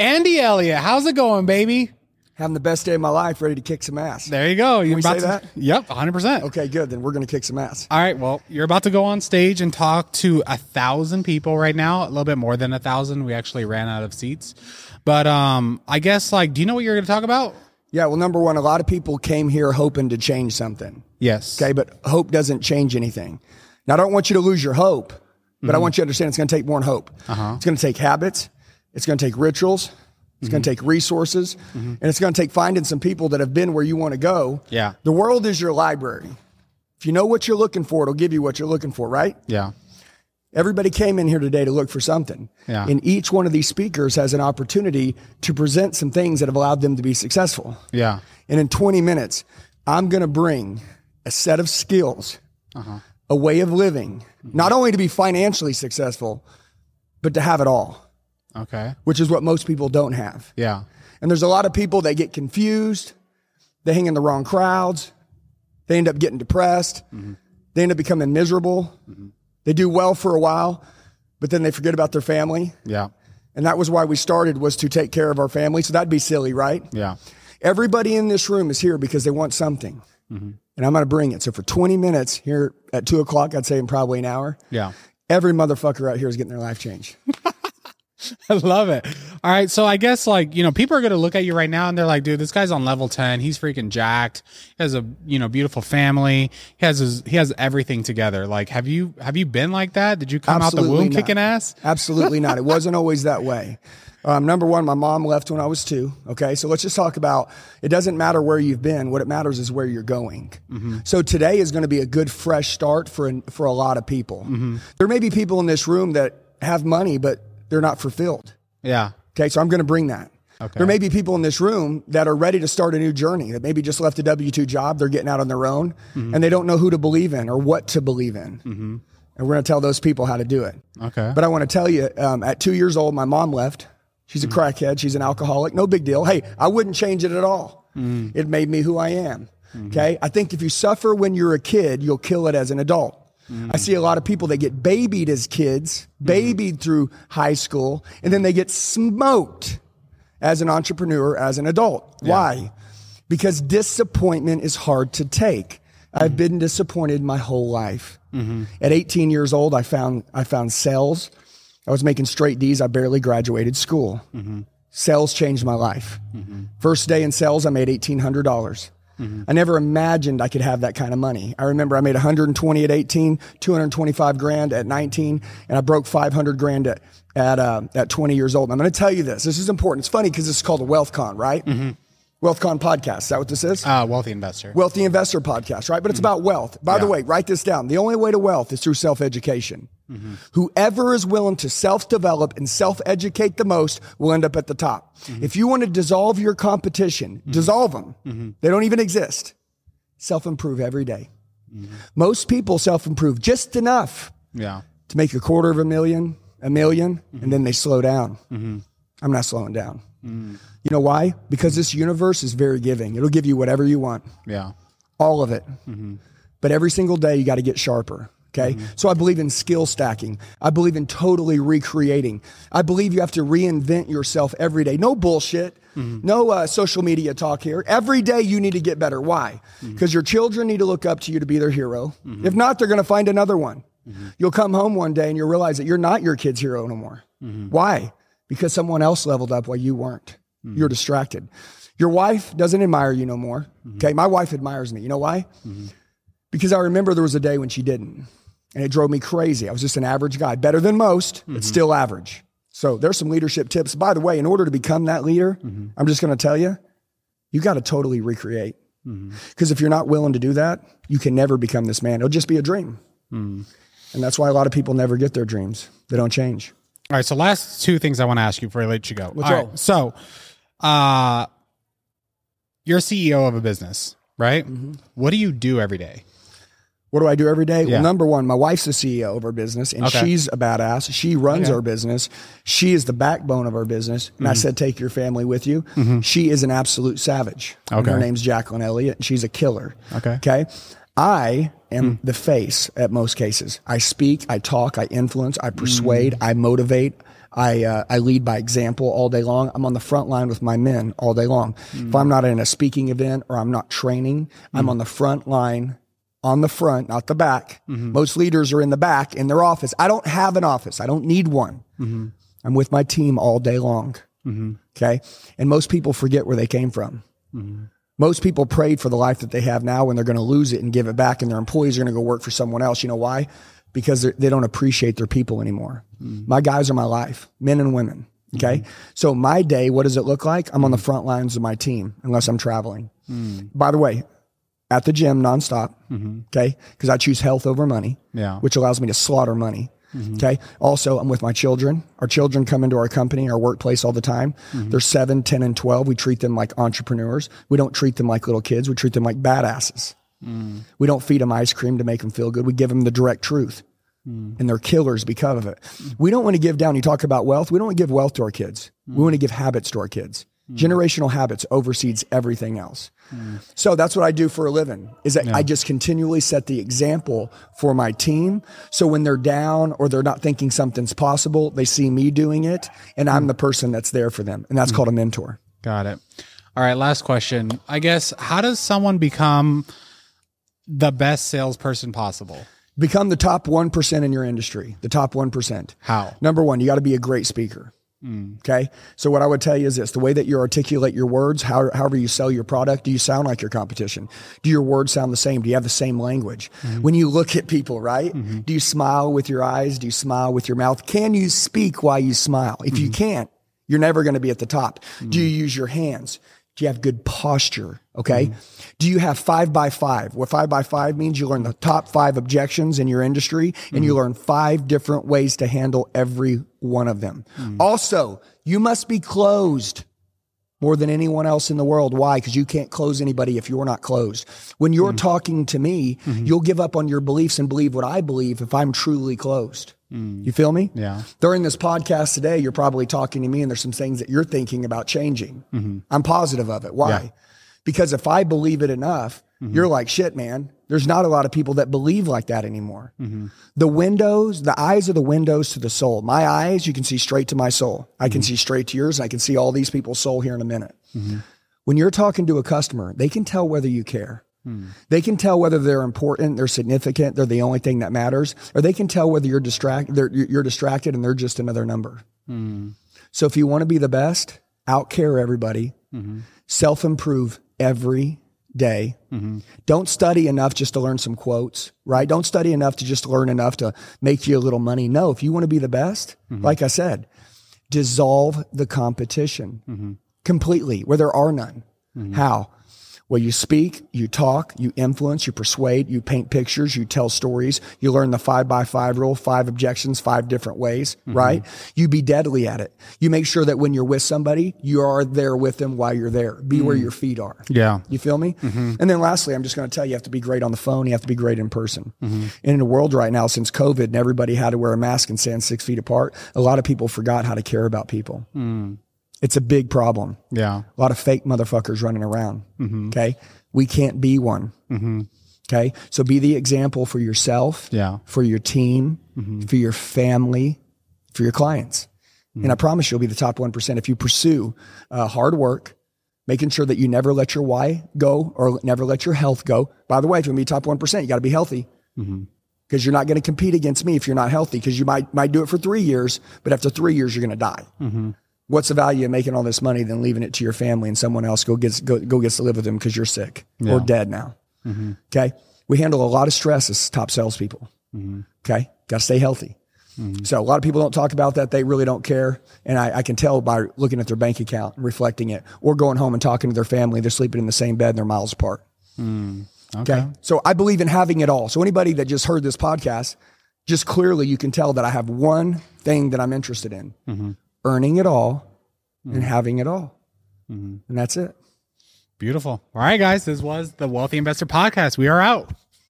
Andy Elliott, how's it going, baby? Having the best day of my life, ready to kick some ass. There you go. You're we about say to, that? Yep, 100%. Okay, good. Then we're going to kick some ass. All right. Well, you're about to go on stage and talk to a thousand people right now. A little bit more than a thousand. We actually ran out of seats, but um, I guess like, do you know what you're going to talk about? Yeah, well, number one, a lot of people came here hoping to change something. Yes. Okay, but hope doesn't change anything. Now, I don't want you to lose your hope, but I want you to understand it's going to take more than hope. It's going to take habits, it's going to take rituals, it's going to mm-hmm. take resources, mm-hmm. and it's going to take finding some people that have been where you want to go. Yeah. The world is your library. If you know what you're looking for, it'll give you what you're looking for, right? Yeah. Everybody came in here today to look for something. Yeah. And each one of these speakers has an opportunity to present some things that have allowed them to be successful. Yeah. And in 20 minutes, I'm going to bring a set of skills, uh-huh. a way of living, not only to be financially successful, but to have it all, Okay. which is what most people don't have. Yeah. And there's a lot of people that get confused, they hang in the wrong crowds, they end up getting depressed, mm-hmm. they end up becoming miserable. Mm-hmm. They do well for a while, but then they forget about their family. Yeah. And that was why we started was to take care of our family. So that'd be silly, right? Yeah. Everybody in this room is here because they want something. Mm-hmm. And I'm going to bring it. So for 20 minutes here at two o'clock, I'd say in probably an hour, Yeah. every motherfucker out here is getting their life changed. I love it. All right. So I guess like, you know, people are going to look at you right now and they're like, dude, this guy's on level 10. He's freaking jacked. He has a, you know, beautiful family. He has his, he has everything together. Like, have you, have you been like that? Did you come out the womb not. kicking ass? Absolutely not. It wasn't always that way. Um, number one, my mom left when I was two. Okay. So let's just talk about it doesn't matter where you've been. What it matters is where you're going. So today is going to be a good, fresh start for, for a lot of people. There may be people in this room that have money, but they're not fulfilled. Yeah. Okay, so I'm going to bring that. Okay. There may be people in this room that are ready to start a new journey that maybe just left a W 2 job, they're getting out on their own, mm-hmm. and they don't know who to believe in or what to believe in. Mm-hmm. And we're going to tell those people how to do it. Okay. But I want to tell you, um, at two years old, my mom left. She's a mm-hmm. crackhead. She's an alcoholic. No big deal. Hey, I wouldn't change it at all. Mm. It made me who I am. Okay. I think if you suffer when you're a kid, you'll kill it as an adult. I see a lot of people that get babied as kids, babied through high school, and then they get smoked as an entrepreneur, as an adult. Why? Because disappointment is hard to take. I've been disappointed my whole life. Mm-hmm. At 18 years old, I found I found sales. I was making straight D's. I barely graduated school. Mm-hmm. Sales changed my life. Mm-hmm. First day in sales, I made $1,800. dollars I never imagined I could have that kind of money. I remember I made 120 at 18, 225 grand at 19, and I broke 500 grand at at uh, at 20 years old. And I'm going to tell you this. This is important. It's funny because this is called a Wealth Con, right? Wealth Con podcast. Is that what this is? Uh, wealthy investor. Wealthy Investor podcast, right? But it's about wealth. By the way, write this down. The only way to wealth is through self education. Mm-hmm. Whoever is willing to self develop and self educate the most will end up at the top. Mm-hmm. If you want to dissolve your competition, mm-hmm. dissolve them. They don't even exist. Self improve every day. Most people self improve just enough yeah. to make a quarter of a million, a 1000000 and then they slow down. I'm not slowing down. You know why? Because this universe is very giving. It'll give you whatever you want Yeah. all of it. But every single day, you got to get sharper. Okay. Mm-hmm. So I believe in skill stacking. I believe in totally recreating. I believe you have to reinvent yourself every day. No bullshit. Mm-hmm. No uh, social media talk here. Every day you need to get better. Why? Mm-hmm. Because your children need to look up to you to be their hero. If not, they're going to find another one. You'll come home one day and you'll realize that you're not your kid's hero no more. Why? Because someone else leveled up while you weren't. You're distracted. Your wife doesn't admire you no more. Okay. My wife admires me. You know why? Because I remember there was a day when she didn't. And it drove me crazy. I was just an average guy, better than most, but still average. So there's some leadership tips. By the way, in order to become that leader, I'm just going to tell you, you got to totally recreate. Because if you're not willing to do that, you can never become this man. It'll just be a dream. And that's why a lot of people never get their dreams. They don't change. All right. So last two things I want to ask you before I let you go. Let's All right. So, uh, you're CEO of a business, right? Mm-hmm. What do you do every day? What do I do every day? Yeah. Well, number one, my wife's the CEO of our business and Okay. she's a badass. She runs Okay. our business. She is the backbone of our business. And I mm-hmm. said, take your family with you. Mm-hmm. She is an absolute savage. And Okay. Her name's Jacqueline Elliott and she's a killer. Okay. Okay. I am mm. the face at most cases. I speak, I talk, I influence, I persuade, mm. I motivate, I uh, I lead by example all day long. I'm on the front line with my men all day long. If I'm mm. not in a speaking event or I'm not training, I'm on the front line on the front, not the back. Mm-hmm. Most leaders are in the back in their office. I don't have an office. I don't need one. Mm-hmm. I'm with my team all day long. Mm-hmm. Okay. And most people forget where they came from. Most people prayed for the life that they have now when they're going to lose it and give it back, and their employees are going to go work for someone else. You know why? Because they don't appreciate their people anymore. My guys are my life, men and women. Okay. So my day, what does it look like? I'm on the front lines of my team unless I'm traveling. Mm. By the way, at the gym nonstop. Mm-hmm. Okay. Because I choose health over money Yeah. which allows me to slaughter money. Mm-hmm. Okay. Also, I'm with my children. Our children come into our company, our workplace all the time. Mm-hmm. They're seven, 10, and 12. We treat them like entrepreneurs. We don't treat them like little kids. We treat them like badasses. Mm. We don't feed them ice cream to make them feel good. We give them the direct truth. Mm. And they're killers because of it. We don't want to give down. You talk about wealth. We don't want to give wealth to our kids. We mm. want to give habits to our kids. Mm. Generational habits oversees everything else. So that's what I do for a living is that I just continually set the example for my team. So when they're down or they're not thinking something's possible, they see me doing it and I'm mm. the person that's there for them. And that's mm. called a mentor. Got it. All right, last question. I guess how does someone become the best salesperson possible? Become the top 1% in your industry, the top 1%. How? Number one, you got to be a great speaker. Mm. Okay. So what I would tell you is this, the way that you articulate your words, how, however you sell your product, do you sound like your competition? Do your words sound the same? Do you have the same language? Mm-hmm. When you look at people, right? Mm-hmm. Do you smile with your eyes? Do you smile with your mouth? Can you speak while you smile? If you mm-hmm. can't, you're never going to be at the top. Do you use your hands? Do you have good posture? Okay. Do you have five by five? What five by five means you learn the top five objections in your industry and you mm. learn five different ways to handle every one of them. Mm. Also, you must be closed more than anyone else in the world. Why? Because you can't close anybody if you're not closed. When you're mm. talking to me, mm-hmm. you'll give up on your beliefs and believe what I believe if I'm truly closed. Mm. You feel me? Yeah. During this podcast today, you're probably talking to me and there's some things that you're thinking about changing. Mm-hmm. I'm positive of it. Why? Because if I believe it enough, mm-hmm. you're like, shit, man, there's not a lot of people that believe like that anymore. Mm-hmm. The windows, the eyes are the windows to the soul. My eyes, you can see straight to my soul. I can see straight to yours and I can see all these people's soul here in a minute. When you're talking to a customer, they can tell whether you care. They can tell whether they're important, they're significant, they're the only thing that matters, or they can tell whether you're distracted, you're distracted and they're just another number. So if you want to be the best, outcare everybody, self improve every day. Don't study enough just to learn some quotes, right? Don't study enough to just learn enough to make you a little money. No, if you want to be the best, like I said, dissolve the competition completely where there are none. How? Well, you speak, you talk, you influence, you persuade, you paint pictures, you tell stories, you learn the five by five rule, five objections, five different ways, mm-hmm. right? You be deadly at it. You make sure that when you're with somebody, you are there with them while you're there. Be where mm. your feet are. Yeah. You feel me? Mm-hmm. And then lastly, I'm just going to tell you, you have to be great on the phone. You have to be great in person. Mm-hmm. And in the world right now, since COVID and everybody had to wear a mask and stand six feet apart, a lot of people forgot how to care about people. Mm. It's a big problem. Yeah. A lot of fake motherfuckers running around. Mm-hmm. Okay. We can't be one. Mm-hmm. Okay. So be the example for yourself, Yeah. for your team, mm-hmm. for your family, for your clients. And I promise you'll be the top 1% if you pursue uh, hard work, making sure that you never let your why go or never let your health go. By the way, if you're going to be top 1%, you got to be healthy because you're not going to compete against me if you're not healthy because you might, might do it for three years, but after three years, you're going to die. What's the value of making all this money than leaving it to your family and someone else go gets go, go gets to live with them because you're sick or dead now? Mm-hmm. Okay, we handle a lot of stress as top salespeople. Mm-hmm. Okay, got to stay healthy. Mm-hmm. So a lot of people don't talk about that; they really don't care, and I, I can tell by looking at their bank account and reflecting it, or going home and talking to their family. They're sleeping in the same bed and they're miles apart. Hmm. Okay. So I believe in having it all. So anybody that just heard this podcast, just clearly you can tell that I have one thing that I'm interested in earning it all and mm-hmm. having it all. Mm-hmm. And that's it. Beautiful. All right, guys. This was the Wealthy Investor Podcast. We are out.